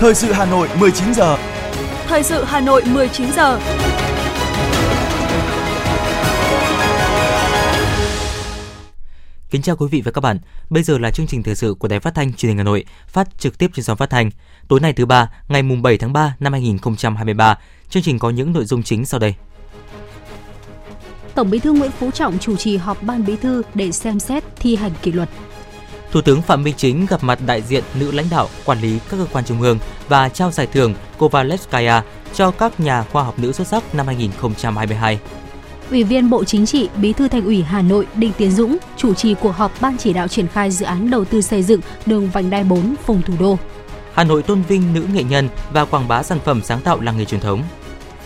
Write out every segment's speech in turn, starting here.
Thời sự Hà Nội 19 giờ. Thời sự Hà Nội 19 giờ. Kính chào quý vị và các bạn. Bây giờ là chương trình thời sự của Đài Phát thanh Truyền hình Hà Nội, phát trực tiếp trên sóng phát thanh. Tối nay thứ ba, ngày mùng 7 tháng 3 năm 2023. Chương trình có những nội dung chính sau đây. Tổng Bí thư Nguyễn Phú Trọng chủ trì họp Ban Bí thư để xem xét thi hành kỷ luật. Thủ tướng Phạm Minh Chính gặp mặt đại diện nữ lãnh đạo, quản lý các cơ quan trung ương và trao giải thưởng Kovalevskaya cho các nhà khoa học nữ xuất sắc năm 2022. Ủy viên Bộ Chính trị, Bí thư Thành ủy Hà Nội Đinh Tiến Dũng chủ trì cuộc họp Ban chỉ đạo triển khai dự án đầu tư xây dựng đường vành đai 4 vùng thủ đô. Hà Nội tôn vinh nữ nghệ nhân và quảng bá sản phẩm sáng tạo làng nghề truyền thống.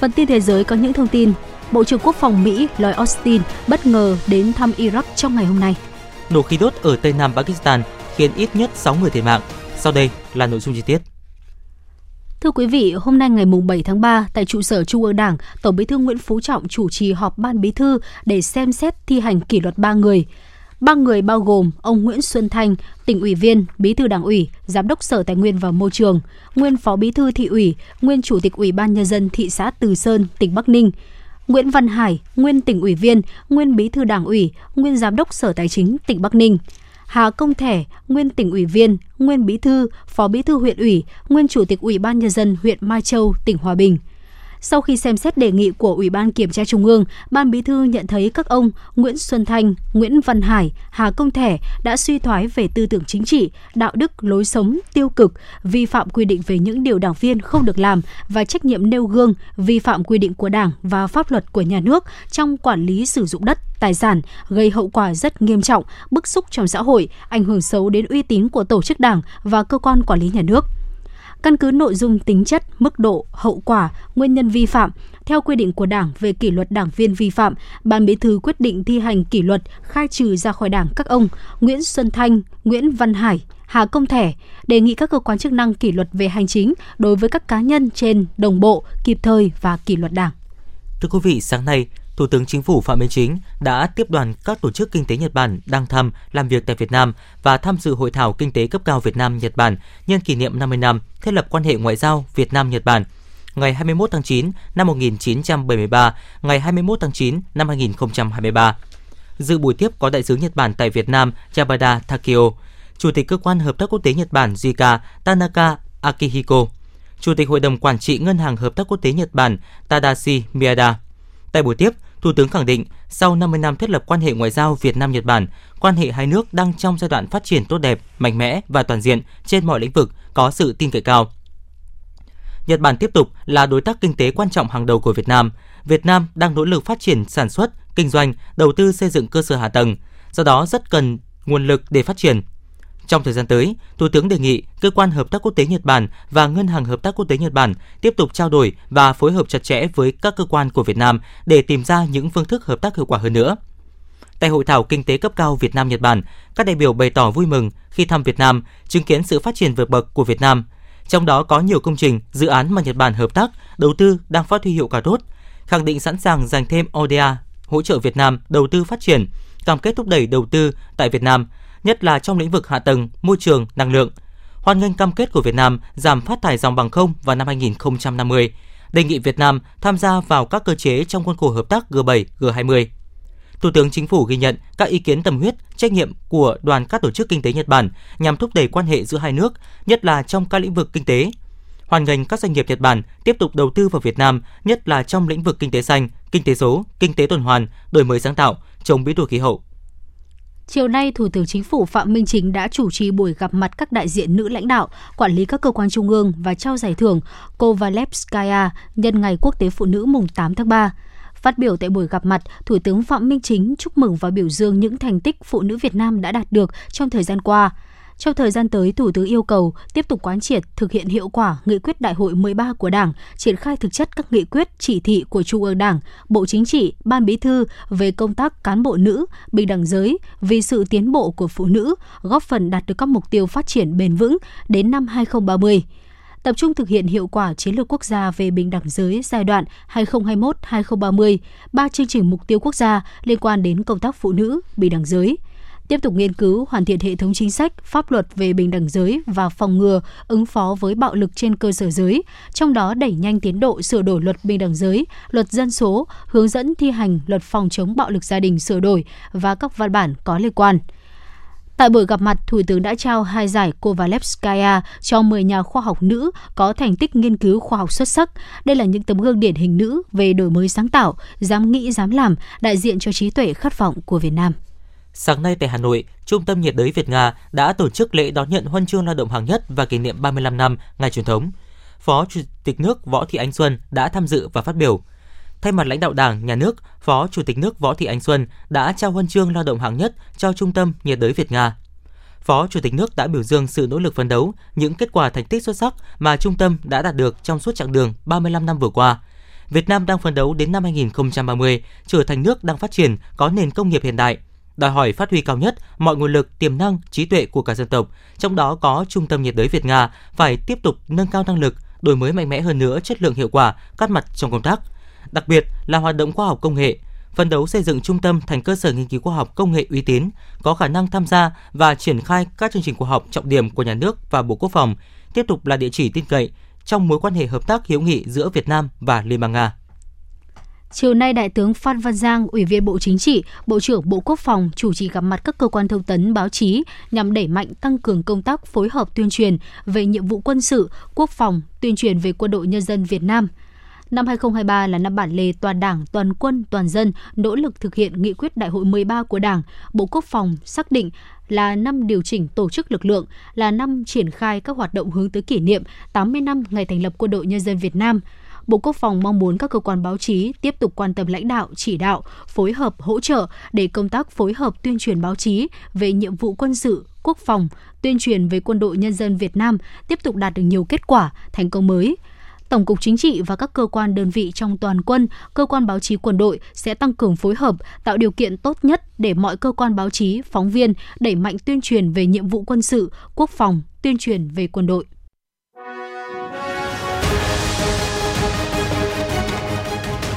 Phần tin thế giới có những thông tin. Bộ trưởng Quốc phòng Mỹ Lloyd Austin bất ngờ đến thăm Iraq trong ngày hôm nay. Nổ khí đốt ở Tây Nam Pakistan khiến ít nhất 6 người thiệt mạng. Sau đây là nội dung chi tiết. Thưa quý vị, hôm nay ngày 7 tháng 3, tại trụ sở Trung ương Đảng, Tổng bí thư Nguyễn Phú Trọng chủ trì họp ban bí thư để xem xét thi hành kỷ luật ba người. Ba người bao gồm ông Nguyễn Xuân Thanh, tỉnh ủy viên, bí thư đảng ủy, giám đốc Sở Tài nguyên và Môi trường, nguyên phó bí thư thị ủy, nguyên chủ tịch ủy ban nhân dân thị xã Từ Sơn, tỉnh Bắc Ninh, Nguyễn Văn Hải, nguyên tỉnh ủy viên, nguyên bí thư đảng ủy, nguyên giám đốc Sở Tài chính tỉnh Bắc Ninh. Hà Công Thẻ, nguyên tỉnh ủy viên, nguyên bí thư, phó bí thư huyện ủy, nguyên chủ tịch ủy ban nhân dân huyện Mai Châu, tỉnh Hòa Bình. Sau khi xem xét đề nghị của Ủy ban Kiểm tra Trung ương, Ban Bí thư nhận thấy các ông Nguyễn Xuân Thanh, Nguyễn Văn Hải, Hà Công Thẻ đã suy thoái về tư tưởng chính trị, đạo đức, lối sống tiêu cực, vi phạm quy định về những điều đảng viên không được làm và trách nhiệm nêu gương, vi phạm quy định của Đảng và pháp luật của nhà nước trong quản lý sử dụng đất, tài sản, gây hậu quả rất nghiêm trọng, bức xúc trong xã hội, ảnh hưởng xấu đến uy tín của tổ chức Đảng và cơ quan quản lý nhà nước. Căn cứ nội dung tính chất, mức độ, hậu quả, nguyên nhân vi phạm, theo quy định của Đảng về kỷ luật đảng viên vi phạm, Ban Bí thư quyết định thi hành kỷ luật khai trừ ra khỏi Đảng các ông Nguyễn Xuân Thanh, Nguyễn Văn Hải, Hà Công Thẻ, đề nghị các cơ quan chức năng kỷ luật về hành chính đối với các cá nhân trên đồng bộ, kịp thời và kỷ luật Đảng. Thưa quý vị, sáng nay, Thủ tướng Chính phủ Phạm Minh Chính đã tiếp đoàn các tổ chức kinh tế Nhật Bản đang thăm, làm việc tại Việt Nam và tham dự hội thảo kinh tế cấp cao Việt Nam Nhật Bản nhân kỷ niệm 50 năm thiết lập quan hệ ngoại giao Việt Nam Nhật Bản ngày 21 tháng 9 năm 1973, ngày 21 tháng 9 năm 2023. Dự buổi tiếp có đại sứ Nhật Bản tại Việt Nam Yabada Takio, Chủ tịch Cơ quan Hợp tác Quốc tế Nhật Bản JICA Tanaka Akihiko, Chủ tịch Hội đồng Quản trị Ngân hàng Hợp tác Quốc tế Nhật Bản Tadashi Miyada. Tại buổi tiếp, Thủ tướng khẳng định sau 50 năm thiết lập quan hệ ngoại giao Việt Nam Nhật Bản, quan hệ hai nước đang trong giai đoạn phát triển tốt đẹp, mạnh mẽ và toàn diện trên mọi lĩnh vực, có sự tin cậy cao. Nhật Bản tiếp tục là đối tác kinh tế quan trọng hàng đầu của Việt Nam. Việt Nam đang nỗ lực phát triển sản xuất, kinh doanh, đầu tư xây dựng cơ sở hạ tầng, do đó rất cần nguồn lực để phát triển. Trong thời gian tới, Thủ tướng đề nghị Cơ quan Hợp tác Quốc tế Nhật Bản và Ngân hàng Hợp tác Quốc tế Nhật Bản tiếp tục trao đổi và phối hợp chặt chẽ với các cơ quan của Việt Nam để tìm ra những phương thức hợp tác hiệu quả hơn nữa. Tại hội thảo kinh tế cấp cao Việt Nam Nhật Bản, các đại biểu bày tỏ vui mừng khi thăm Việt Nam, chứng kiến sự phát triển vượt bậc của Việt Nam. Trong đó có nhiều công trình, dự án mà Nhật Bản hợp tác, đầu tư đang phát huy hiệu quả tốt, khẳng định sẵn sàng dành thêm ODA hỗ trợ Việt Nam đầu tư phát triển, cam kết thúc đẩy đầu tư tại Việt Nam – nhất là trong lĩnh vực hạ tầng, môi trường, năng lượng. Hoan nghênh cam kết của Việt Nam giảm phát thải dòng bằng không vào năm 2050, đề nghị Việt Nam tham gia vào các cơ chế trong khuôn khổ hợp tác G7, G20. Thủ tướng Chính phủ ghi nhận các ý kiến tâm huyết, trách nhiệm của đoàn các tổ chức kinh tế Nhật Bản nhằm thúc đẩy quan hệ giữa hai nước, nhất là trong các lĩnh vực kinh tế. Hoan nghênh các doanh nghiệp Nhật Bản tiếp tục đầu tư vào Việt Nam, nhất là trong lĩnh vực kinh tế xanh, kinh tế số, kinh tế tuần hoàn, đổi mới sáng tạo, chống biến đổi khí hậu, Chiều nay, Thủ tướng Chính phủ Phạm Minh Chính đã chủ trì buổi gặp mặt các đại diện nữ lãnh đạo, quản lý các cơ quan trung ương và trao giải thưởng Kovalevskaya nhân ngày Quốc tế Phụ nữ mùng 8 tháng 3. Phát biểu tại buổi gặp mặt, Thủ tướng Phạm Minh Chính chúc mừng và biểu dương những thành tích phụ nữ Việt Nam đã đạt được trong thời gian qua – trong thời gian tới, Thủ tướng yêu cầu tiếp tục quán triệt thực hiện hiệu quả nghị quyết đại hội 13 của Đảng, triển khai thực chất các nghị quyết, chỉ thị của Trung ương Đảng, Bộ Chính trị, Ban Bí thư về công tác cán bộ nữ, bình đẳng giới vì sự tiến bộ của phụ nữ, góp phần đạt được các mục tiêu phát triển bền vững đến năm 2030 tập trung thực hiện hiệu quả chiến lược quốc gia về bình đẳng giới giai đoạn 2021-2030, ba chương trình mục tiêu quốc gia liên quan đến công tác phụ nữ, bình đẳng giới – tiếp tục nghiên cứu hoàn thiện hệ thống chính sách, pháp luật về bình đẳng giới và phòng ngừa, ứng phó với bạo lực trên cơ sở giới, trong đó đẩy nhanh tiến độ sửa đổi luật bình đẳng giới, luật dân số, hướng dẫn thi hành luật phòng chống bạo lực gia đình sửa đổi và các văn bản có liên quan. Tại buổi gặp mặt, Thủ tướng đã trao hai giải Kovalevskaya cho 10 nhà khoa học nữ có thành tích nghiên cứu khoa học xuất sắc. Đây là những tấm gương điển hình nữ về đổi mới sáng tạo, dám nghĩ, dám làm, đại diện cho trí tuệ khát vọng của Việt Nam. Sáng nay tại Hà Nội, Trung tâm nhiệt đới Việt Nga đã tổ chức lễ đón nhận huân chương lao động hạng nhất và kỷ niệm 35 năm ngày truyền thống. Phó Chủ tịch nước Võ Thị Ánh Xuân đã tham dự và phát biểu. Thay mặt lãnh đạo Đảng, Nhà nước, Phó Chủ tịch nước Võ Thị Ánh Xuân đã trao huân chương lao động hạng nhất cho Trung tâm nhiệt đới Việt Nga. Phó Chủ tịch nước đã biểu dương sự nỗ lực phấn đấu, những kết quả thành tích xuất sắc mà trung tâm đã đạt được trong suốt chặng đường 35 năm vừa qua. Việt Nam đang phấn đấu đến năm 2030 trở thành nước đang phát triển, có nền công nghiệp hiện đại, đòi hỏi phát huy cao nhất mọi nguồn lực, tiềm năng, trí tuệ của cả dân tộc, trong đó có Trung tâm nhiệt đới Việt Nga phải tiếp tục nâng cao năng lực, đổi mới mạnh mẽ hơn nữa chất lượng hiệu quả các mặt trong công tác, đặc biệt là hoạt động khoa học công nghệ, phấn đấu xây dựng trung tâm thành cơ sở nghiên cứu khoa học công nghệ uy tín, có khả năng tham gia và triển khai các chương trình khoa học trọng điểm của nhà nước và Bộ Quốc phòng, tiếp tục là địa chỉ tin cậy trong mối quan hệ hợp tác hữu nghị giữa Việt Nam và Liên bang Nga. Chiều nay, Đại tướng Phan Văn Giang, Ủy viên Bộ Chính trị, Bộ trưởng Bộ Quốc phòng chủ trì gặp mặt các cơ quan thông tấn báo chí nhằm đẩy mạnh tăng cường công tác phối hợp tuyên truyền về nhiệm vụ quân sự, quốc phòng, tuyên truyền về quân đội nhân dân Việt Nam – Năm 2023 là năm bản lề toàn Đảng, toàn quân, toàn dân nỗ lực thực hiện nghị quyết Đại hội 13 của Đảng, Bộ Quốc phòng xác định là năm điều chỉnh tổ chức lực lượng, là năm triển khai các hoạt động hướng tới kỷ niệm 80 năm ngày thành lập Quân đội Nhân dân Việt Nam. Bộ Quốc phòng mong muốn các cơ quan báo chí tiếp tục quan tâm lãnh đạo, chỉ đạo, phối hợp, hỗ trợ để công tác phối hợp tuyên truyền báo chí về nhiệm vụ quân sự, quốc phòng, tuyên truyền về quân đội nhân dân Việt Nam tiếp tục đạt được nhiều kết quả, thành công mới, Tổng cục Chính trị và các cơ quan đơn vị trong toàn quân, cơ quan báo chí quân đội sẽ tăng cường phối hợp, tạo điều kiện tốt nhất để mọi cơ quan báo chí, phóng viên đẩy mạnh tuyên truyền về nhiệm vụ quân sự, quốc phòng, tuyên truyền về quân đội.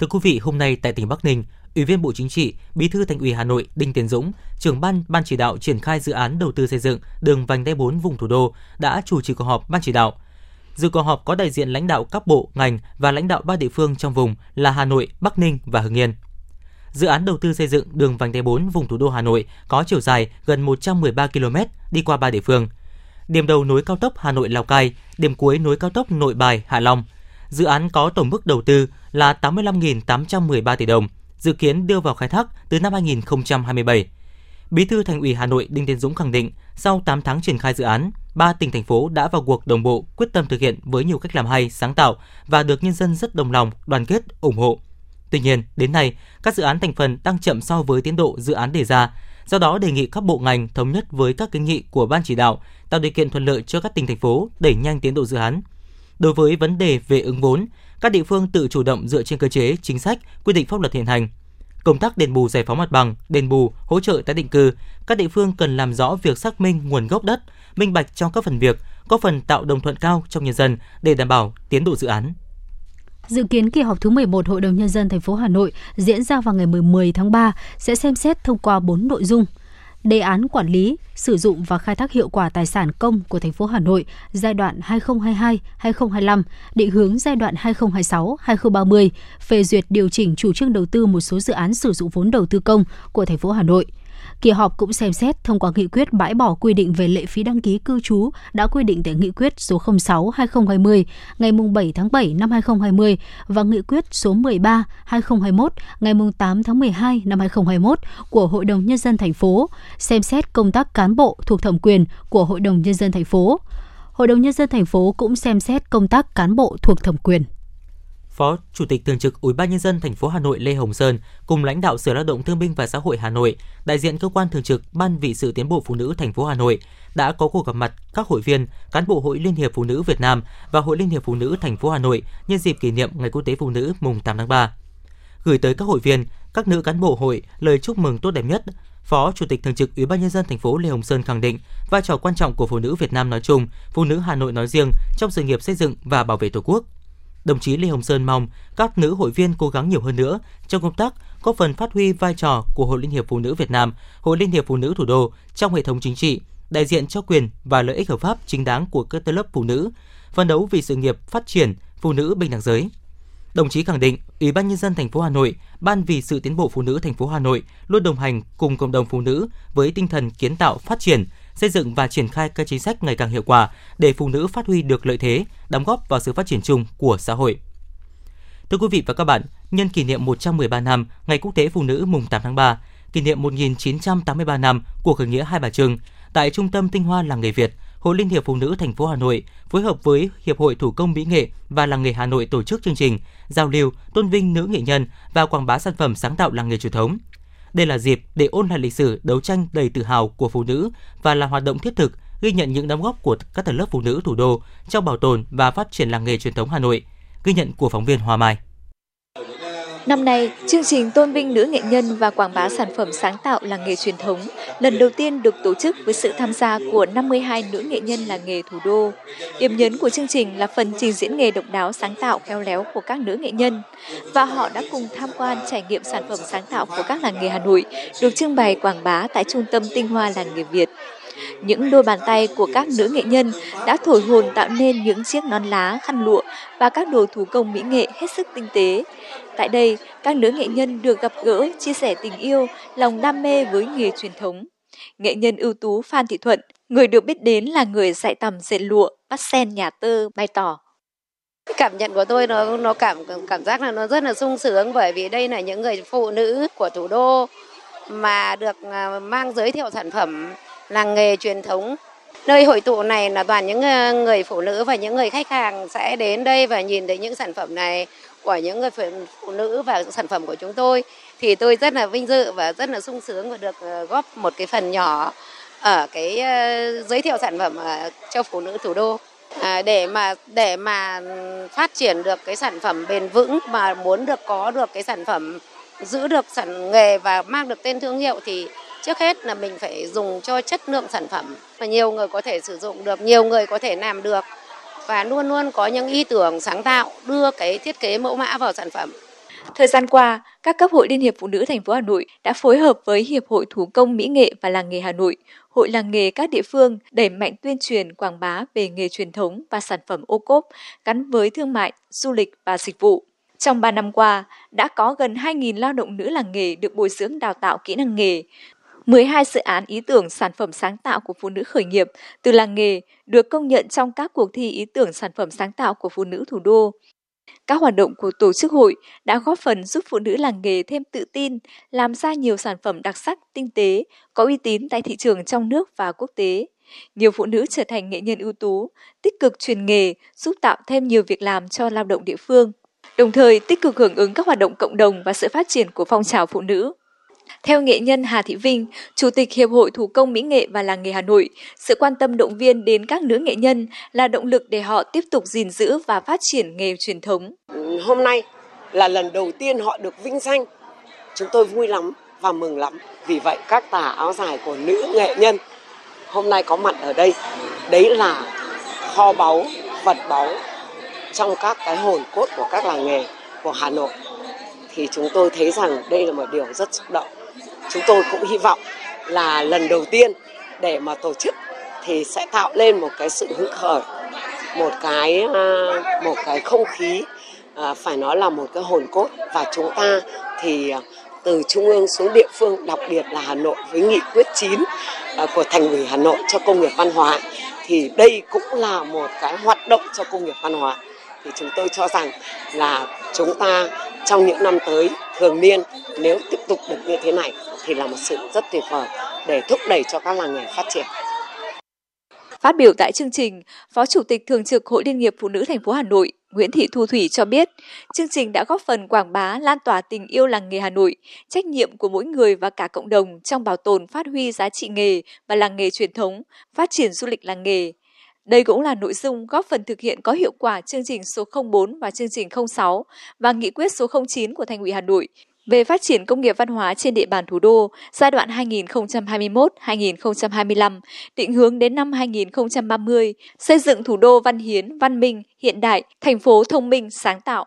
Thưa quý vị, hôm nay tại tỉnh Bắc Ninh, Ủy viên Bộ Chính trị, Bí thư Thành ủy Hà Nội Đinh Tiến Dũng, trưởng ban ban chỉ đạo triển khai dự án đầu tư xây dựng đường vành đai 4 vùng thủ đô đã chủ trì cuộc họp ban chỉ đạo. Dự cuộc họp có đại diện lãnh đạo các bộ, ngành và lãnh đạo ba địa phương trong vùng là Hà Nội, Bắc Ninh và Hưng Yên. Dự án đầu tư xây dựng đường vành đai 4 vùng thủ đô Hà Nội có chiều dài gần 113 km đi qua ba địa phương. Điểm đầu nối cao tốc Hà Nội Lào Cai, điểm cuối nối cao tốc Nội Bài Hạ Long – Dự án có tổng mức đầu tư là 85.813 tỷ đồng, dự kiến đưa vào khai thác từ năm 2027. Bí thư Thành ủy Hà Nội Đinh Tiến Dũng khẳng định, sau 8 tháng triển khai dự án, ba tỉnh thành phố đã vào cuộc đồng bộ, quyết tâm thực hiện với nhiều cách làm hay, sáng tạo và được nhân dân rất đồng lòng, đoàn kết, ủng hộ. Tuy nhiên, đến nay, các dự án thành phần đang chậm so với tiến độ dự án đề ra. Do đó, đề nghị các bộ ngành thống nhất với các kiến nghị của ban chỉ đạo, tạo điều kiện thuận lợi cho các tỉnh thành phố đẩy nhanh tiến độ dự án, Đối với vấn đề về ứng vốn, các địa phương tự chủ động dựa trên cơ chế, chính sách, quy định pháp luật hiện hành. Công tác đền bù giải phóng mặt bằng, đền bù, hỗ trợ tái định cư, các địa phương cần làm rõ việc xác minh nguồn gốc đất, minh bạch trong các phần việc, có phần tạo đồng thuận cao trong nhân dân để đảm bảo tiến độ dự án. Dự kiến kỳ họp thứ 11 Hội đồng nhân dân thành phố Hà Nội diễn ra vào ngày 10 tháng 3 sẽ xem xét thông qua 4 nội dung đề án quản lý, sử dụng và khai thác hiệu quả tài sản công của thành phố Hà Nội giai đoạn 2022-2025, định hướng giai đoạn 2026-2030, phê duyệt điều chỉnh chủ trương đầu tư một số dự án sử dụng vốn đầu tư công của thành phố Hà Nội – Kỳ họp cũng xem xét thông qua nghị quyết bãi bỏ quy định về lệ phí đăng ký cư trú đã quy định tại nghị quyết số 06/2020 ngày 7 tháng 7 năm 2020 và nghị quyết số 13/2021 ngày 8 tháng 12 năm 2021 của Hội đồng nhân dân thành phố, xem xét công tác cán bộ thuộc thẩm quyền của Hội đồng nhân dân thành phố. Hội đồng nhân dân thành phố cũng xem xét công tác cán bộ thuộc thẩm quyền. Phó Chủ tịch Thường trực Ủy ban nhân dân thành phố Hà Nội Lê Hồng Sơn cùng lãnh đạo Sở Lao động Thương binh và Xã hội Hà Nội, đại diện cơ quan thường trực Ban vị sự tiến bộ phụ nữ thành phố Hà Nội đã có cuộc gặp mặt các hội viên, cán bộ Hội Liên hiệp Phụ nữ Việt Nam và Hội Liên hiệp Phụ nữ thành phố Hà Nội nhân dịp kỷ niệm Ngày Quốc tế Phụ nữ mùng 8 tháng 3. Gửi tới các hội viên, các nữ cán bộ hội lời chúc mừng tốt đẹp nhất, Phó Chủ tịch Thường trực Ủy ban nhân dân thành phố Lê Hồng Sơn khẳng định vai trò quan trọng của phụ nữ Việt Nam nói chung, phụ nữ Hà Nội nói riêng trong sự nghiệp xây dựng và bảo vệ Tổ quốc. Đồng chí Lê Hồng Sơn mong các nữ hội viên cố gắng nhiều hơn nữa trong công tác góp phần phát huy vai trò của Hội Liên hiệp Phụ nữ Việt Nam, Hội Liên hiệp Phụ nữ Thủ đô trong hệ thống chính trị, đại diện cho quyền và lợi ích hợp pháp chính đáng của các tầng lớp phụ nữ, phấn đấu vì sự nghiệp phát triển phụ nữ bình đẳng giới. Đồng chí khẳng định, Ủy ban nhân dân thành phố Hà Nội, Ban vì sự tiến bộ phụ nữ thành phố Hà Nội luôn đồng hành cùng cộng đồng phụ nữ với tinh thần kiến tạo phát triển, xây dựng và triển khai các chính sách ngày càng hiệu quả để phụ nữ phát huy được lợi thế, đóng góp vào sự phát triển chung của xã hội. Thưa quý vị và các bạn, nhân kỷ niệm 113 năm Ngày Quốc tế Phụ nữ mùng 8 tháng 3, kỷ niệm 1983 năm của khởi nghĩa Hai Bà Trưng, tại Trung tâm Tinh hoa làng nghề Việt, Hội Liên hiệp Phụ nữ thành phố Hà Nội phối hợp với Hiệp hội Thủ công Mỹ nghệ và làng nghề Hà Nội tổ chức chương trình giao lưu, tôn vinh nữ nghệ nhân và quảng bá sản phẩm sáng tạo làng nghề truyền thống. Đây là dịp để ôn lại lịch sử đấu tranh đầy tự hào của phụ nữ và là hoạt động thiết thực ghi nhận những đóng góp của các tầng lớp phụ nữ thủ đô trong bảo tồn và phát triển làng nghề truyền thống Hà Nội. Ghi nhận của phóng viên Hoa Mai. Năm nay, chương trình tôn vinh nữ nghệ nhân và quảng bá sản phẩm sáng tạo làng nghề truyền thống lần đầu tiên được tổ chức với sự tham gia của 52 nữ nghệ nhân làng nghề thủ đô. Điểm nhấn của chương trình là phần trình diễn nghề độc đáo sáng tạo khéo léo của các nữ nghệ nhân và họ đã cùng tham quan trải nghiệm sản phẩm sáng tạo của các làng nghề Hà Nội được trưng bày quảng bá tại Trung tâm Tinh Hoa Làng nghề Việt. Những đôi bàn tay của các nữ nghệ nhân đã thổi hồn tạo nên những chiếc nón lá, khăn lụa và các đồ thủ công mỹ nghệ hết sức tinh tế. Tại đây, các nữ nghệ nhân được gặp gỡ, chia sẻ tình yêu, lòng đam mê với nghề truyền thống. Nghệ nhân ưu tú Phan Thị Thuận, người được biết đến là người dạy tầm dệt lụa, bắt sen nhà tơ, bày tỏ. Cảm nhận của tôi nó nó cảm cảm giác là nó rất là sung sướng bởi vì đây là những người phụ nữ của thủ đô mà được à, mang giới thiệu sản phẩm làng nghề truyền thống. Nơi hội tụ này là toàn những ờ, người phụ nữ và những người khách hàng sẽ đến đây và nhìn thấy những sản phẩm này của những người phụ nữ và sản phẩm của chúng tôi thì tôi rất là vinh dự và rất là sung sướng và được ờ, góp một cái phần nhỏ ở cái ờ, giới thiệu sản phẩm cho phụ nữ thủ đô à, để mà để mà phát triển được cái sản phẩm bền vững mà muốn được có được cái sản phẩm giữ được sản nghề và mang được tên thương hiệu thì trước hết là mình phải dùng cho chất lượng sản phẩm và nhiều người có thể sử dụng được nhiều người có thể làm được và luôn luôn có những ý tưởng sáng tạo đưa cái thiết kế mẫu mã vào sản phẩm. Thời gian qua, các cấp hội Liên hiệp Phụ nữ thành phố Hà Nội đã phối hợp với Hiệp hội Thủ công Mỹ nghệ và Làng nghề Hà Nội, Hội làng nghề các địa phương đẩy mạnh tuyên truyền quảng bá về nghề truyền thống và sản phẩm ô cốp gắn với thương mại, du lịch và dịch vụ. Trong 3 năm qua, đã có gần 2.000 lao động nữ làng nghề được bồi dưỡng đào tạo kỹ năng nghề, 12 dự án ý tưởng sản phẩm sáng tạo của phụ nữ khởi nghiệp từ làng nghề được công nhận trong các cuộc thi ý tưởng sản phẩm sáng tạo của phụ nữ thủ đô. Các hoạt động của tổ chức hội đã góp phần giúp phụ nữ làng nghề thêm tự tin, làm ra nhiều sản phẩm đặc sắc, tinh tế, có uy tín tại thị trường trong nước và quốc tế. Nhiều phụ nữ trở thành nghệ nhân ưu tú, tích cực truyền nghề, giúp tạo thêm nhiều việc làm cho lao động địa phương. Đồng thời tích cực hưởng ứng các hoạt động cộng đồng và sự phát triển của phong trào phụ nữ. Theo nghệ nhân Hà Thị Vinh, Chủ tịch Hiệp hội Thủ công Mỹ nghệ và Làng nghề Hà Nội, sự quan tâm động viên đến các nữ nghệ nhân là động lực để họ tiếp tục gìn giữ và phát triển nghề truyền thống. Hôm nay là lần đầu tiên họ được vinh danh. Chúng tôi vui lắm và mừng lắm. Vì vậy các tà áo dài của nữ nghệ nhân hôm nay có mặt ở đây, đấy là kho báu, vật báu trong các cái hồn cốt của các làng nghề của Hà Nội thì chúng tôi thấy rằng đây là một điều rất xúc động chúng tôi cũng hy vọng là lần đầu tiên để mà tổ chức thì sẽ tạo lên một cái sự hứng khởi, một cái ờ, một cái không khí ờ, phải nói là một cái hồn cốt. Và chúng ta thì ờ, từ trung ương xuống địa phương, đặc biệt là Hà Nội với nghị quyết 9 của thành ủy Hà Nội cho công nghiệp văn hóa, thì đây cũng là một cái hoạt động cho công nghiệp văn hóa. Thì chúng tôi cho rằng là chúng ta trong những năm tới, thường niên, nếu tiếp tục được như thế này thì là một sự rất tuyệt vời để thúc đẩy cho các làng nghề phát triển. Phát biểu tại chương trình, Phó Chủ tịch Thường trực Hội Liên hiệp Phụ nữ thành phố Hà Nội Nguyễn Thị Thu Thủy cho biết, chương trình đã góp phần quảng bá, lan tỏa tình yêu làng nghề Hà Nội, trách nhiệm của mỗi người và cả cộng đồng trong bảo tồn phát huy giá trị nghề và làng nghề truyền thống, phát triển du lịch làng nghề. Đây cũng là nội dung góp phần thực hiện có hiệu quả chương trình số 04 và chương trình 06 và nghị quyết số 09 của Thành ủy Hà Nội về phát triển công nghiệp văn hóa trên địa bàn thủ đô giai đoạn 2021-2025, định hướng đến năm 2030, xây dựng thủ đô văn hiến, văn minh, hiện đại, thành phố thông minh, sáng tạo.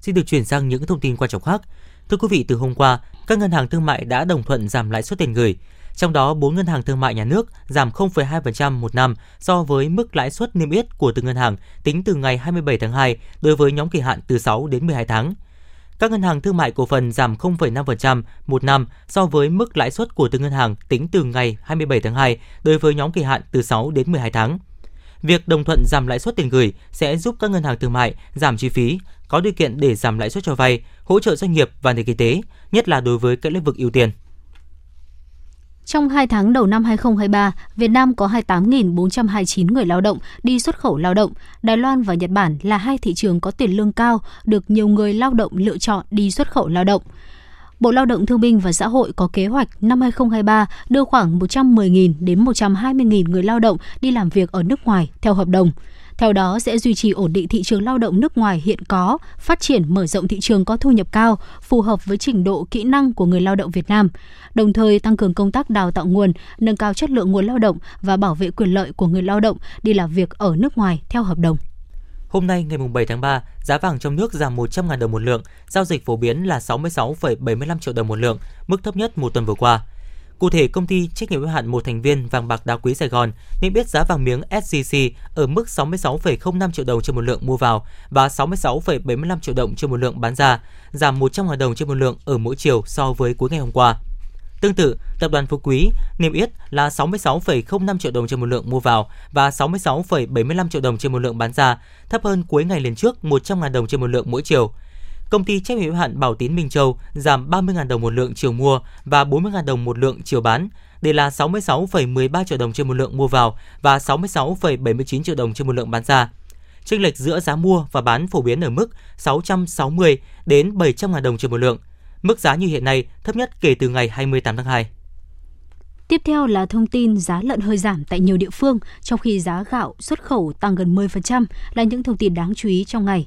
Xin được chuyển sang những thông tin quan trọng khác. Thưa quý vị, từ hôm qua, các ngân hàng thương mại đã đồng thuận giảm lãi suất tiền gửi. Trong đó, 4 ngân hàng thương mại nhà nước giảm 0,2% một năm so với mức lãi suất niêm yết của từng ngân hàng tính từ ngày 27 tháng 2 đối với nhóm kỳ hạn từ 6 đến 12 tháng các ngân hàng thương mại cổ phần giảm 0,5% một năm so với mức lãi suất của từng ngân hàng tính từ ngày 27 tháng 2 đối với nhóm kỳ hạn từ 6 đến 12 tháng. Việc đồng thuận giảm lãi suất tiền gửi sẽ giúp các ngân hàng thương mại giảm chi phí, có điều kiện để giảm lãi suất cho vay, hỗ trợ doanh nghiệp và nền kinh tế, nhất là đối với các lĩnh vực ưu tiên. Trong 2 tháng đầu năm 2023, Việt Nam có 28.429 người lao động đi xuất khẩu lao động. Đài Loan và Nhật Bản là hai thị trường có tiền lương cao, được nhiều người lao động lựa chọn đi xuất khẩu lao động. Bộ Lao động Thương binh và Xã hội có kế hoạch năm 2023 đưa khoảng 110.000 đến 120.000 người lao động đi làm việc ở nước ngoài theo hợp đồng. Theo đó sẽ duy trì ổn định thị trường lao động nước ngoài hiện có, phát triển mở rộng thị trường có thu nhập cao, phù hợp với trình độ kỹ năng của người lao động Việt Nam, đồng thời tăng cường công tác đào tạo nguồn, nâng cao chất lượng nguồn lao động và bảo vệ quyền lợi của người lao động đi làm việc ở nước ngoài theo hợp đồng. Hôm nay ngày 7 tháng 3, giá vàng trong nước giảm 100.000 đồng một lượng, giao dịch phổ biến là 66,75 triệu đồng một lượng, mức thấp nhất một tuần vừa qua. Cụ thể, công ty trách nhiệm hữu hạn một thành viên vàng bạc đá quý Sài Gòn niêm yết giá vàng miếng SJC ở mức 66,05 triệu đồng trên một lượng mua vào và 66,75 triệu đồng trên một lượng bán ra, giảm 100.000 đồng trên một lượng ở mỗi chiều so với cuối ngày hôm qua. Tương tự, tập đoàn Phú Quý niêm yết là 66,05 triệu đồng trên một lượng mua vào và 66,75 triệu đồng trên một lượng bán ra, thấp hơn cuối ngày liền trước 100.000 đồng trên một lượng mỗi chiều công ty trách nhiệm hữu hạn Bảo Tín Minh Châu giảm 30.000 đồng một lượng chiều mua và 40.000 đồng một lượng chiều bán, để là 66,13 triệu đồng trên một lượng mua vào và 66,79 triệu đồng trên một lượng bán ra. Chênh lệch giữa giá mua và bán phổ biến ở mức 660 đến 700 000 đồng trên một lượng. Mức giá như hiện nay thấp nhất kể từ ngày 28 tháng 2. Tiếp theo là thông tin giá lợn hơi giảm tại nhiều địa phương, trong khi giá gạo xuất khẩu tăng gần 10% là những thông tin đáng chú ý trong ngày.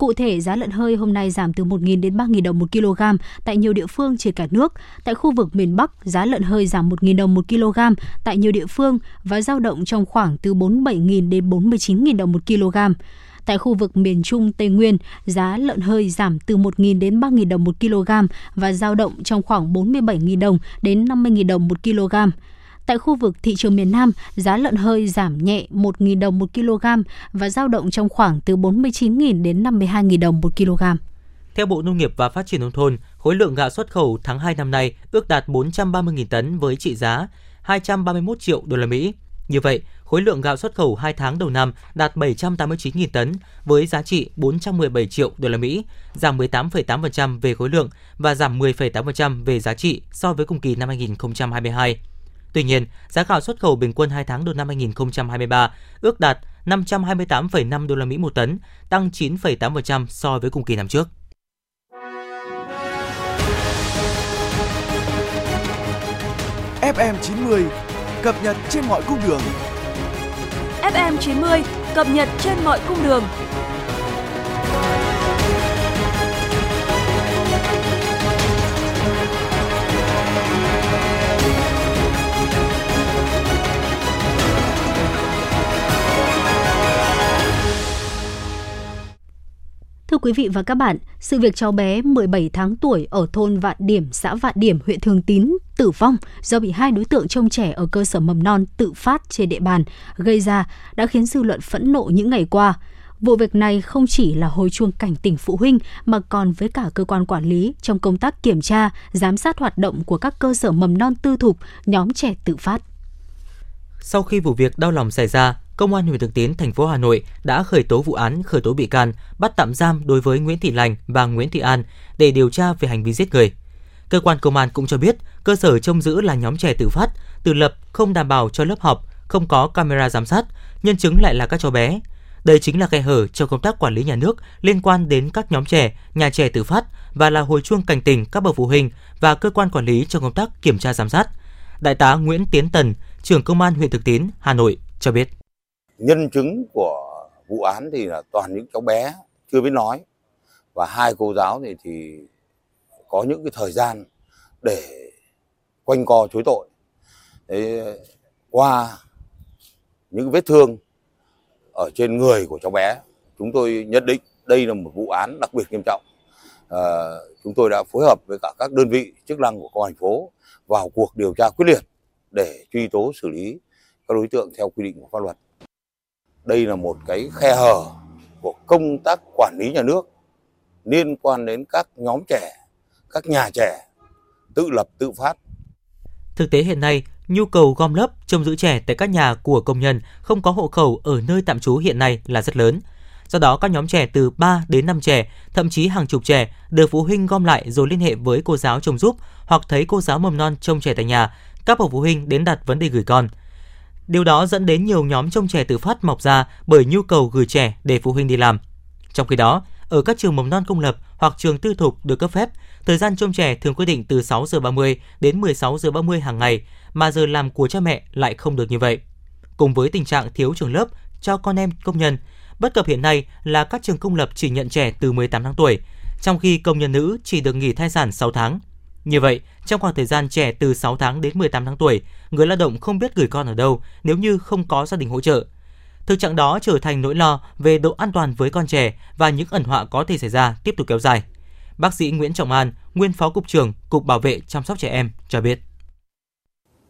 Cụ thể, giá lợn hơi hôm nay giảm từ 1.000 đến 3.000 đồng một kg tại nhiều địa phương trên cả nước. Tại khu vực miền Bắc, giá lợn hơi giảm 1.000 đồng một kg tại nhiều địa phương và giao động trong khoảng từ 47.000 đến 49.000 đồng một kg. Tại khu vực miền Trung, Tây Nguyên, giá lợn hơi giảm từ 1.000 đến 3.000 đồng một kg và giao động trong khoảng 47.000 đồng đến 50.000 đồng một kg. Tại khu vực thị trường miền Nam, giá lợn hơi giảm nhẹ 1.000 đồng 1 kg và giao động trong khoảng từ 49.000 đến 52.000 đồng 1 kg. Theo Bộ Nông nghiệp và Phát triển nông thôn, khối lượng gạo xuất khẩu tháng 2 năm nay ước đạt 430.000 tấn với trị giá 231 triệu đô la Mỹ. Như vậy, khối lượng gạo xuất khẩu 2 tháng đầu năm đạt 789.000 tấn với giá trị 417 triệu đô la Mỹ, giảm 18,8% về khối lượng và giảm 10,8% về giá trị so với cùng kỳ năm 2022. Tuy nhiên, giá gạo xuất khẩu bình quân 2 tháng đầu năm 2023 ước đạt 528,5 đô la Mỹ một tấn, tăng 9,8% so với cùng kỳ năm trước. FM 90 cập nhật trên mọi cung đường. FM 90 cập nhật trên mọi cung đường. Thưa quý vị và các bạn, sự việc cháu bé 17 tháng tuổi ở thôn Vạn Điểm, xã Vạn Điểm, huyện Thường Tín tử vong do bị hai đối tượng trông trẻ ở cơ sở mầm non tự phát trên địa bàn gây ra đã khiến dư luận phẫn nộ những ngày qua. Vụ việc này không chỉ là hồi chuông cảnh tỉnh phụ huynh mà còn với cả cơ quan quản lý trong công tác kiểm tra, giám sát hoạt động của các cơ sở mầm non tư thục, nhóm trẻ tự phát. Sau khi vụ việc đau lòng xảy ra, Công an huyện Thường Tín, thành phố Hà Nội đã khởi tố vụ án, khởi tố bị can, bắt tạm giam đối với Nguyễn Thị Lành và Nguyễn Thị An để điều tra về hành vi giết người. Cơ quan công an cũng cho biết, cơ sở trông giữ là nhóm trẻ tự phát, tự lập, không đảm bảo cho lớp học, không có camera giám sát, nhân chứng lại là các cháu bé. Đây chính là kẽ hở trong công tác quản lý nhà nước liên quan đến các nhóm trẻ, nhà trẻ tự phát và là hồi chuông cảnh tỉnh các bậc phụ huynh và cơ quan quản lý trong công tác kiểm tra giám sát. Đại tá Nguyễn Tiến Tần, trưởng công an huyện Thực Tín, Hà Nội cho biết. Nhân chứng của vụ án thì là toàn những cháu bé chưa biết nói và hai cô giáo thì thì có những cái thời gian để quanh co chối tội. Thế qua những vết thương ở trên người của cháu bé, chúng tôi nhận định đây là một vụ án đặc biệt nghiêm trọng. À, chúng tôi đã phối hợp với cả các đơn vị chức năng của công an thành phố vào cuộc điều tra quyết liệt để truy tố xử lý các đối tượng theo quy định của pháp luật. Đây là một cái khe hở của công tác quản lý nhà nước liên quan đến các nhóm trẻ, các nhà trẻ tự lập tự phát. Thực tế hiện nay, nhu cầu gom lớp trông giữ trẻ tại các nhà của công nhân không có hộ khẩu ở nơi tạm trú hiện nay là rất lớn. Do đó, các nhóm trẻ từ 3 đến 5 trẻ, thậm chí hàng chục trẻ được phụ huynh gom lại rồi liên hệ với cô giáo trông giúp hoặc thấy cô giáo mầm non trông trẻ tại nhà, các bậc phụ huynh đến đặt vấn đề gửi con. Điều đó dẫn đến nhiều nhóm trông trẻ tự phát mọc ra bởi nhu cầu gửi trẻ để phụ huynh đi làm. Trong khi đó, ở các trường mầm non công lập hoặc trường tư thục được cấp phép, thời gian trông trẻ thường quy định từ 6 giờ 30 đến 16 giờ 30 hàng ngày, mà giờ làm của cha mẹ lại không được như vậy. Cùng với tình trạng thiếu trường lớp cho con em công nhân, bất cập hiện nay là các trường công lập chỉ nhận trẻ từ 18 tháng tuổi, trong khi công nhân nữ chỉ được nghỉ thai sản 6 tháng. Như vậy, trong khoảng thời gian trẻ từ 6 tháng đến 18 tháng tuổi, người lao động không biết gửi con ở đâu nếu như không có gia đình hỗ trợ. Thực trạng đó trở thành nỗi lo về độ an toàn với con trẻ và những ẩn họa có thể xảy ra tiếp tục kéo dài. Bác sĩ Nguyễn Trọng An, nguyên phó cục trưởng Cục Bảo vệ chăm sóc trẻ em cho biết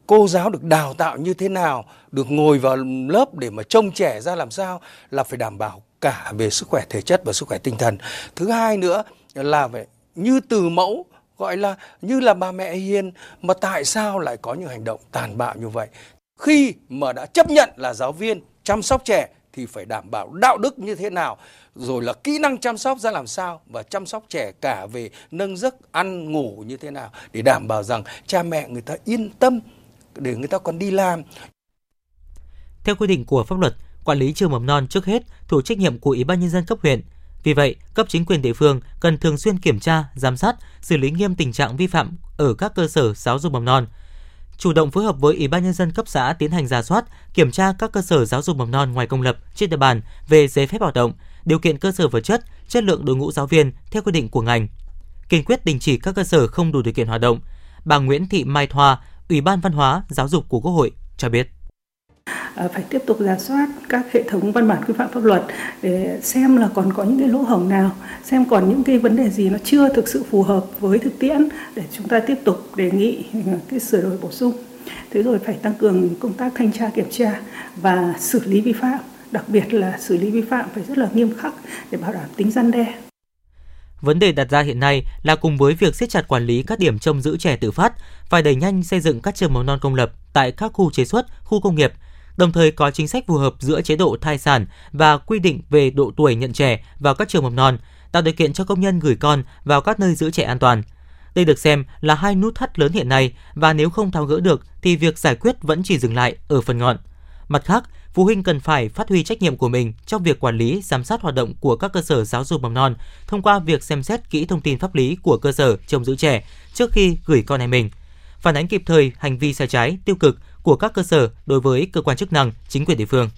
cô giáo được đào tạo như thế nào, được ngồi vào lớp để mà trông trẻ ra làm sao là phải đảm bảo cả về sức khỏe thể chất và sức khỏe tinh thần. Thứ hai nữa là phải như từ mẫu gọi là như là bà mẹ hiền mà tại sao lại có những hành động tàn bạo như vậy? Khi mà đã chấp nhận là giáo viên chăm sóc trẻ thì phải đảm bảo đạo đức như thế nào rồi là kỹ năng chăm sóc ra làm sao và chăm sóc trẻ cả về nâng giấc ăn ngủ như thế nào để đảm bảo rằng cha mẹ người ta yên tâm để người ta còn đi làm. Theo quy định của pháp luật, quản lý trường mầm non trước hết thuộc trách nhiệm của Ủy ban nhân dân cấp huyện. Vì vậy, cấp chính quyền địa phương cần thường xuyên kiểm tra, giám sát, xử lý nghiêm tình trạng vi phạm ở các cơ sở giáo dục mầm non. Chủ động phối hợp với Ủy ban nhân dân cấp xã tiến hành giả soát, kiểm tra các cơ sở giáo dục mầm non ngoài công lập trên địa bàn về giấy phép hoạt động, điều kiện cơ sở vật chất, chất lượng đội ngũ giáo viên theo quy định của ngành. Kiên quyết đình chỉ các cơ sở không đủ điều kiện hoạt động. Bà Nguyễn Thị Mai Thoa, Ủy ban Văn hóa, Giáo dục của Quốc hội cho biết. Ờ, phải tiếp tục giả soát các hệ thống văn bản quy phạm pháp luật để xem là còn có những cái lỗ hổng nào, xem còn những cái vấn đề gì nó chưa thực sự phù hợp với thực tiễn để chúng ta tiếp tục đề nghị ờ, cái sửa đổi bổ sung. Thế rồi phải tăng cường công tác thanh tra kiểm tra và xử lý vi phạm, đặc biệt là xử lý vi phạm phải rất là nghiêm khắc để bảo đảm tính gian đe. Vấn đề đặt ra hiện nay là cùng với việc siết chặt quản lý các điểm trông giữ trẻ tự phát, phải đẩy nhanh xây dựng các trường mầm non công lập tại các khu chế xuất, khu công nghiệp, đồng thời có chính sách phù hợp giữa chế độ thai sản và quy định về độ tuổi nhận trẻ vào các trường mầm non, tạo điều kiện cho công nhân gửi con vào các nơi giữ trẻ an toàn. Đây được xem là hai nút thắt lớn hiện nay và nếu không tháo gỡ được thì việc giải quyết vẫn chỉ dừng lại ở phần ngọn. Mặt khác, phụ huynh cần phải phát huy trách nhiệm của mình trong việc quản lý, giám sát hoạt động của các cơ sở giáo dục mầm non thông qua việc xem xét kỹ thông tin pháp lý của cơ sở trông giữ trẻ trước khi gửi con em mình. Phản ánh kịp thời hành vi sai trái, tiêu cực của các cơ sở đối với cơ quan chức năng, chính quyền địa phương.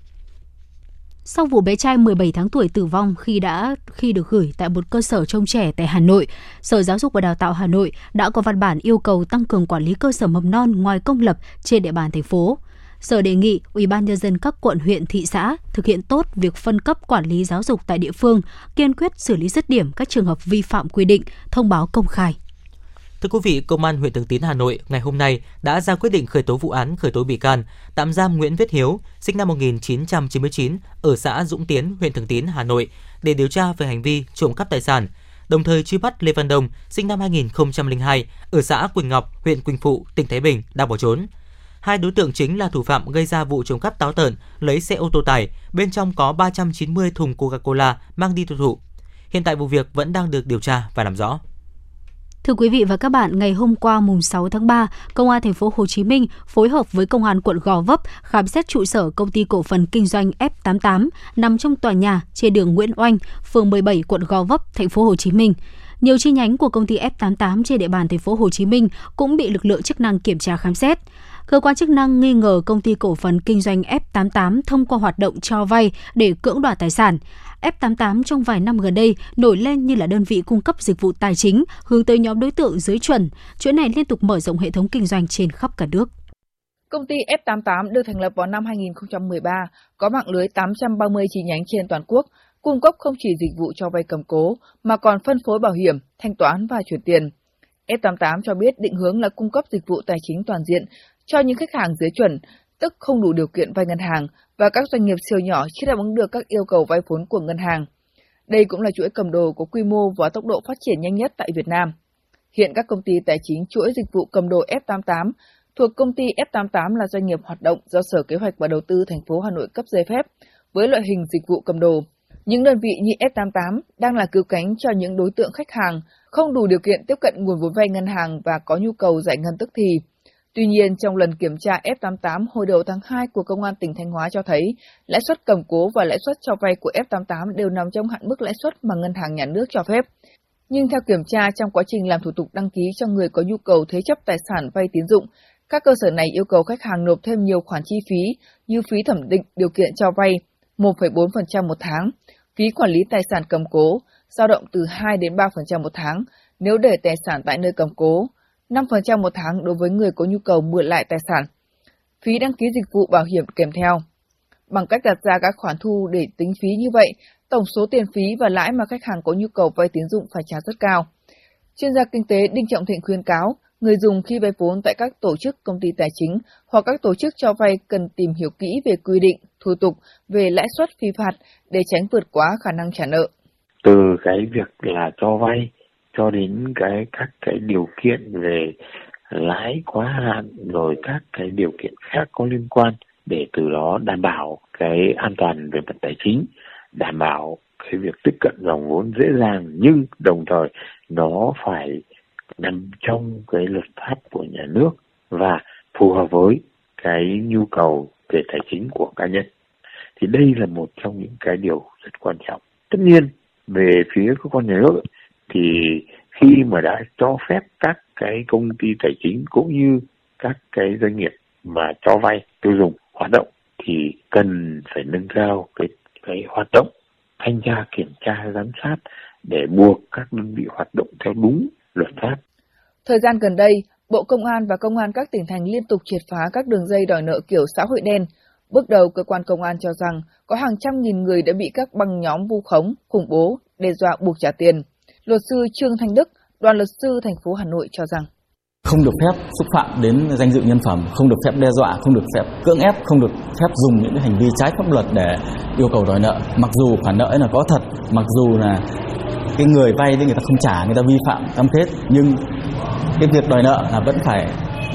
Sau vụ bé trai 17 tháng tuổi tử vong khi đã khi được gửi tại một cơ sở trông trẻ tại Hà Nội, Sở Giáo dục và Đào tạo Hà Nội đã có văn bản yêu cầu tăng cường quản lý cơ sở mầm non ngoài công lập trên địa bàn thành phố. Sở đề nghị Ủy ban nhân dân các quận huyện thị xã thực hiện tốt việc phân cấp quản lý giáo dục tại địa phương, kiên quyết xử lý dứt điểm các trường hợp vi phạm quy định, thông báo công khai. Thưa quý vị, Công an huyện Thường Tín Hà Nội ngày hôm nay đã ra quyết định khởi tố vụ án, khởi tố bị can, tạm giam Nguyễn Viết Hiếu, sinh năm 1999, ở xã Dũng Tiến, huyện Thường Tín, Hà Nội, để điều tra về hành vi trộm cắp tài sản, đồng thời truy bắt Lê Văn Đông, sinh năm 2002, ở xã Quỳnh Ngọc, huyện Quỳnh Phụ, tỉnh Thái Bình, đang bỏ trốn. Hai đối tượng chính là thủ phạm gây ra vụ trộm cắp táo tợn, lấy xe ô tô tải, bên trong có 390 thùng Coca-Cola mang đi tiêu thụ. Hiện tại vụ việc vẫn đang được điều tra và làm rõ. Thưa quý vị và các bạn, ngày hôm qua mùng 6 tháng 3, Công an thành phố Hồ Chí Minh phối hợp với Công an quận Gò Vấp khám xét trụ sở công ty cổ phần kinh doanh F88 nằm trong tòa nhà trên đường Nguyễn Oanh, phường 17 quận Gò Vấp, thành phố Hồ Chí Minh. Nhiều chi nhánh của công ty F88 trên địa bàn thành phố Hồ Chí Minh cũng bị lực lượng chức năng kiểm tra khám xét. Cơ quan chức năng nghi ngờ công ty cổ phần kinh doanh F88 thông qua hoạt động cho vay để cưỡng đoạt tài sản. F88 trong vài năm gần đây nổi lên như là đơn vị cung cấp dịch vụ tài chính hướng tới nhóm đối tượng dưới chuẩn. Chuỗi này liên tục mở rộng hệ thống kinh doanh trên khắp cả nước. Công ty F88 được thành lập vào năm 2013, có mạng lưới 830 chi nhánh trên toàn quốc, cung cấp không chỉ dịch vụ cho vay cầm cố, mà còn phân phối bảo hiểm, thanh toán và chuyển tiền. F88 cho biết định hướng là cung cấp dịch vụ tài chính toàn diện cho những khách hàng dưới chuẩn, tức không đủ điều kiện vay ngân hàng và các doanh nghiệp siêu nhỏ chưa đáp ứng được các yêu cầu vay vốn của ngân hàng. Đây cũng là chuỗi cầm đồ có quy mô và tốc độ phát triển nhanh nhất tại Việt Nam. Hiện các công ty tài chính chuỗi dịch vụ cầm đồ F88 thuộc công ty F88 là doanh nghiệp hoạt động do Sở Kế hoạch và Đầu tư thành phố Hà Nội cấp giấy phép với loại hình dịch vụ cầm đồ. Những đơn vị như F88 đang là cứu cánh cho những đối tượng khách hàng không đủ điều kiện tiếp cận nguồn vốn vay ngân hàng và có nhu cầu giải ngân tức thì. Tuy nhiên, trong lần kiểm tra F88 hồi đầu tháng 2 của Công an tỉnh Thanh Hóa cho thấy, lãi suất cầm cố và lãi suất cho vay của F88 đều nằm trong hạn mức lãi suất mà ngân hàng nhà nước cho phép. Nhưng theo kiểm tra trong quá trình làm thủ tục đăng ký cho người có nhu cầu thế chấp tài sản vay tín dụng, các cơ sở này yêu cầu khách hàng nộp thêm nhiều khoản chi phí như phí thẩm định điều kiện cho vay 1,4% một tháng, phí quản lý tài sản cầm cố dao động từ 2 đến 3% một tháng nếu để tài sản tại nơi cầm cố, 5% một tháng đối với người có nhu cầu mượn lại tài sản. Phí đăng ký dịch vụ bảo hiểm kèm theo. Bằng cách đặt ra các khoản thu để tính phí như vậy, tổng số tiền phí và lãi mà khách hàng có nhu cầu vay tín dụng phải trả rất cao. Chuyên gia kinh tế Đinh Trọng Thịnh khuyên cáo, người dùng khi vay vốn tại các tổ chức công ty tài chính hoặc các tổ chức cho vay cần tìm hiểu kỹ về quy định, thủ tục về lãi suất phi phạt để tránh vượt quá khả năng trả nợ. Từ cái việc là cho vay cho đến cái, các cái điều kiện về lãi quá hạn, rồi các cái điều kiện khác có liên quan để từ đó đảm bảo cái an toàn về mặt tài chính, đảm bảo cái việc tiếp cận dòng vốn dễ dàng nhưng đồng thời nó phải nằm trong cái luật pháp của nhà nước và phù hợp với cái nhu cầu về tài chính của cá nhân. Thì đây là một trong những cái điều rất quan trọng. Tất nhiên, về phía cơ quan nhà nước thì khi mà đã cho phép các cái công ty tài chính cũng như các cái doanh nghiệp mà cho vay tiêu dùng hoạt động thì cần phải nâng cao cái cái hoạt động thanh tra kiểm tra giám sát để buộc các đơn vị hoạt động theo đúng luật pháp. Thời gian gần đây, Bộ Công an và Công an các tỉnh thành liên tục triệt phá các đường dây đòi nợ kiểu xã hội đen. Bước đầu, cơ quan công an cho rằng có hàng trăm nghìn người đã bị các băng nhóm vu khống, khủng bố, đe dọa buộc trả tiền. Luật sư Trương Thanh Đức, đoàn luật sư thành phố Hà Nội cho rằng không được phép xúc phạm đến danh dự nhân phẩm, không được phép đe dọa, không được phép cưỡng ép, không được phép dùng những cái hành vi trái pháp luật để yêu cầu đòi nợ. Mặc dù khoản nợ ấy là có thật, mặc dù là cái người vay thì người ta không trả, người ta vi phạm cam kết, nhưng cái việc đòi nợ là vẫn phải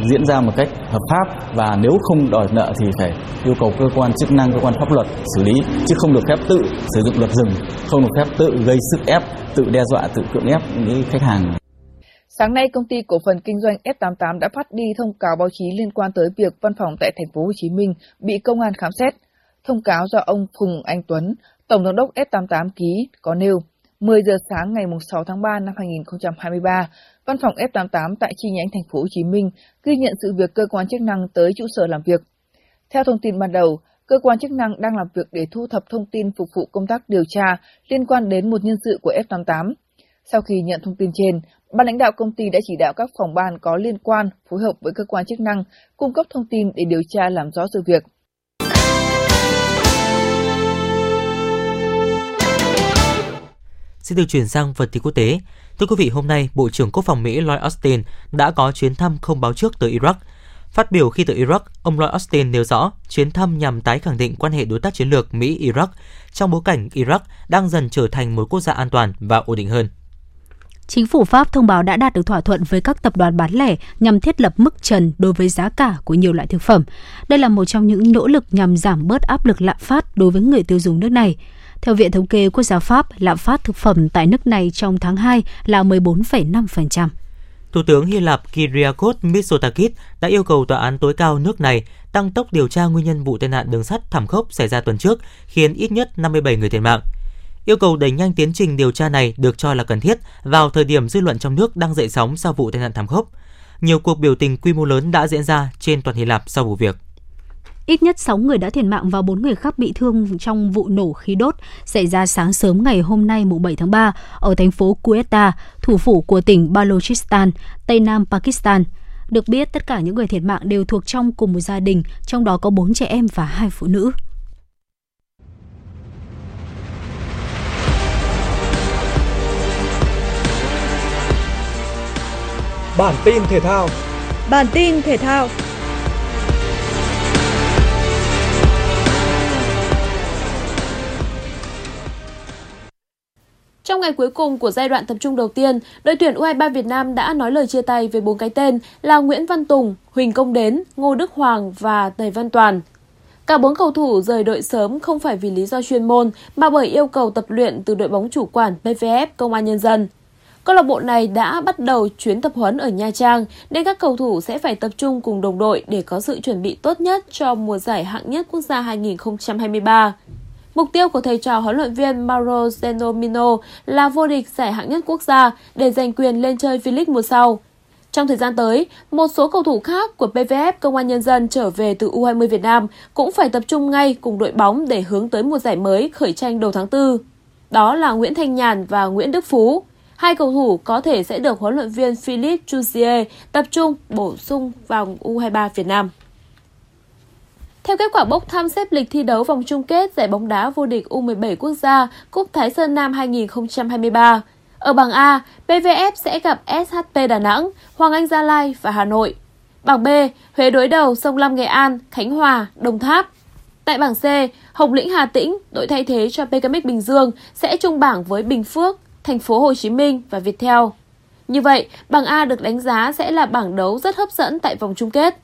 diễn ra một cách hợp pháp và nếu không đòi nợ thì phải yêu cầu cơ quan chức năng, cơ quan pháp luật xử lý chứ không được phép tự sử dụng luật rừng, không được phép tự gây sức ép, tự đe dọa, tự cưỡng ép những khách hàng. Sáng nay, công ty cổ phần kinh doanh F88 đã phát đi thông cáo báo chí liên quan tới việc văn phòng tại thành phố Hồ Chí Minh bị công an khám xét. Thông cáo do ông Phùng Anh Tuấn, Tổng giám đốc F88 ký có nêu 10 giờ sáng ngày 6 tháng 3 năm 2023, văn phòng F88 tại chi nhánh thành phố Hồ Chí Minh ghi nhận sự việc cơ quan chức năng tới trụ sở làm việc. Theo thông tin ban đầu, cơ quan chức năng đang làm việc để thu thập thông tin phục vụ công tác điều tra liên quan đến một nhân sự của F88. Sau khi nhận thông tin trên, ban lãnh đạo công ty đã chỉ đạo các phòng ban có liên quan phối hợp với cơ quan chức năng cung cấp thông tin để điều tra làm rõ sự việc. Xin được chuyển sang phần tin quốc tế. Thưa quý vị, hôm nay, Bộ trưởng Quốc phòng Mỹ Lloyd Austin đã có chuyến thăm không báo trước tới Iraq. Phát biểu khi tới Iraq, ông Lloyd Austin nêu rõ chuyến thăm nhằm tái khẳng định quan hệ đối tác chiến lược Mỹ-Iraq trong bối cảnh Iraq đang dần trở thành một quốc gia an toàn và ổn định hơn. Chính phủ Pháp thông báo đã đạt được thỏa thuận với các tập đoàn bán lẻ nhằm thiết lập mức trần đối với giá cả của nhiều loại thực phẩm. Đây là một trong những nỗ lực nhằm giảm bớt áp lực lạm phát đối với người tiêu dùng nước này. Theo Viện Thống kê Quốc gia Pháp, lạm phát thực phẩm tại nước này trong tháng 2 là 14,5%. Thủ tướng Hy Lạp Kyriakos Mitsotakis đã yêu cầu tòa án tối cao nước này tăng tốc điều tra nguyên nhân vụ tai nạn đường sắt thảm khốc xảy ra tuần trước, khiến ít nhất 57 người thiệt mạng. Yêu cầu đẩy nhanh tiến trình điều tra này được cho là cần thiết vào thời điểm dư luận trong nước đang dậy sóng sau vụ tai nạn thảm khốc. Nhiều cuộc biểu tình quy mô lớn đã diễn ra trên toàn Hy Lạp sau vụ việc. Ít nhất 6 người đã thiệt mạng và 4 người khác bị thương trong vụ nổ khí đốt xảy ra sáng sớm ngày hôm nay mùng 7 tháng 3 ở thành phố Quetta, thủ phủ của tỉnh Balochistan, Tây Nam Pakistan. Được biết, tất cả những người thiệt mạng đều thuộc trong cùng một gia đình, trong đó có 4 trẻ em và 2 phụ nữ. Bản tin thể thao Bản tin thể thao Trong ngày cuối cùng của giai đoạn tập trung đầu tiên, đội tuyển U23 Việt Nam đã nói lời chia tay với bốn cái tên là Nguyễn Văn Tùng, Huỳnh Công Đến, Ngô Đức Hoàng và Tề Văn Toàn. Cả bốn cầu thủ rời đội sớm không phải vì lý do chuyên môn mà bởi yêu cầu tập luyện từ đội bóng chủ quản PVF Công an Nhân dân. Câu lạc bộ này đã bắt đầu chuyến tập huấn ở Nha Trang nên các cầu thủ sẽ phải tập trung cùng đồng đội để có sự chuẩn bị tốt nhất cho mùa giải hạng nhất quốc gia 2023. Mục tiêu của thầy trò huấn luyện viên Mauro Zenomino là vô địch giải hạng nhất quốc gia để giành quyền lên chơi V-League mùa sau. Trong thời gian tới, một số cầu thủ khác của PVF Công an Nhân dân trở về từ U20 Việt Nam cũng phải tập trung ngay cùng đội bóng để hướng tới mùa giải mới khởi tranh đầu tháng 4. Đó là Nguyễn Thanh Nhàn và Nguyễn Đức Phú. Hai cầu thủ có thể sẽ được huấn luyện viên Philippe Jouzier tập trung bổ sung vào U23 Việt Nam. Theo kết quả bốc thăm xếp lịch thi đấu vòng chung kết giải bóng đá vô địch U17 quốc gia Cúp Thái Sơn Nam 2023, ở bảng A, PVF sẽ gặp SHP Đà Nẵng, Hoàng Anh Gia Lai và Hà Nội. Bảng B, Huế đối đầu Sông Lam Nghệ An, Khánh Hòa, Đồng Tháp. Tại bảng C, Hồng Lĩnh Hà Tĩnh, đội thay thế cho PKMX Bình Dương sẽ chung bảng với Bình Phước, Thành phố Hồ Chí Minh và Viettel. Như vậy, bảng A được đánh giá sẽ là bảng đấu rất hấp dẫn tại vòng chung kết.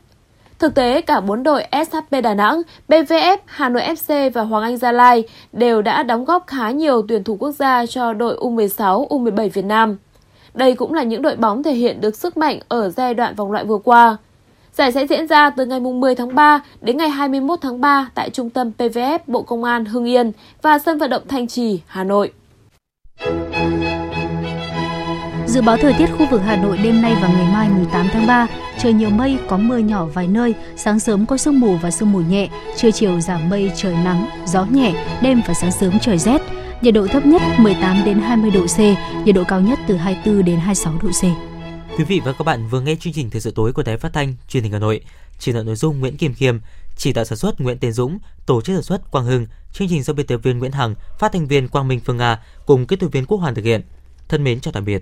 Thực tế, cả bốn đội SHP Đà Nẵng, BVF, Hà Nội FC và Hoàng Anh Gia Lai đều đã đóng góp khá nhiều tuyển thủ quốc gia cho đội U16, U17 Việt Nam. Đây cũng là những đội bóng thể hiện được sức mạnh ở giai đoạn vòng loại vừa qua. Giải sẽ diễn ra từ ngày 10 tháng 3 đến ngày 21 tháng 3 tại Trung tâm PVF Bộ Công an Hưng Yên và sân vận động Thanh Trì, Hà Nội. Dự báo thời tiết khu vực Hà Nội đêm nay và ngày mai mùng 8 tháng 3, trời nhiều mây, có mưa nhỏ vài nơi, sáng sớm có sương mù và sương mù nhẹ, trưa chiều giảm mây trời nắng, gió nhẹ, đêm và sáng sớm trời rét. Nhiệt độ thấp nhất 18 đến 20 độ C, nhiệt độ cao nhất từ 24 đến 26 độ C. Quý vị và các bạn vừa nghe chương trình thời sự tối của Đài Phát thanh Truyền hình Hà Nội. Chỉ đạo nội dung Nguyễn Kim Khiêm, chỉ đạo sản xuất Nguyễn Tiến Dũng, tổ chức sản xuất Quang Hưng, chương trình do biên tập viên Nguyễn Hằng, phát thanh viên Quang Minh Phương Nga cùng kỹ thuật viên Quốc Hoàn thực hiện. Thân mến chào tạm biệt.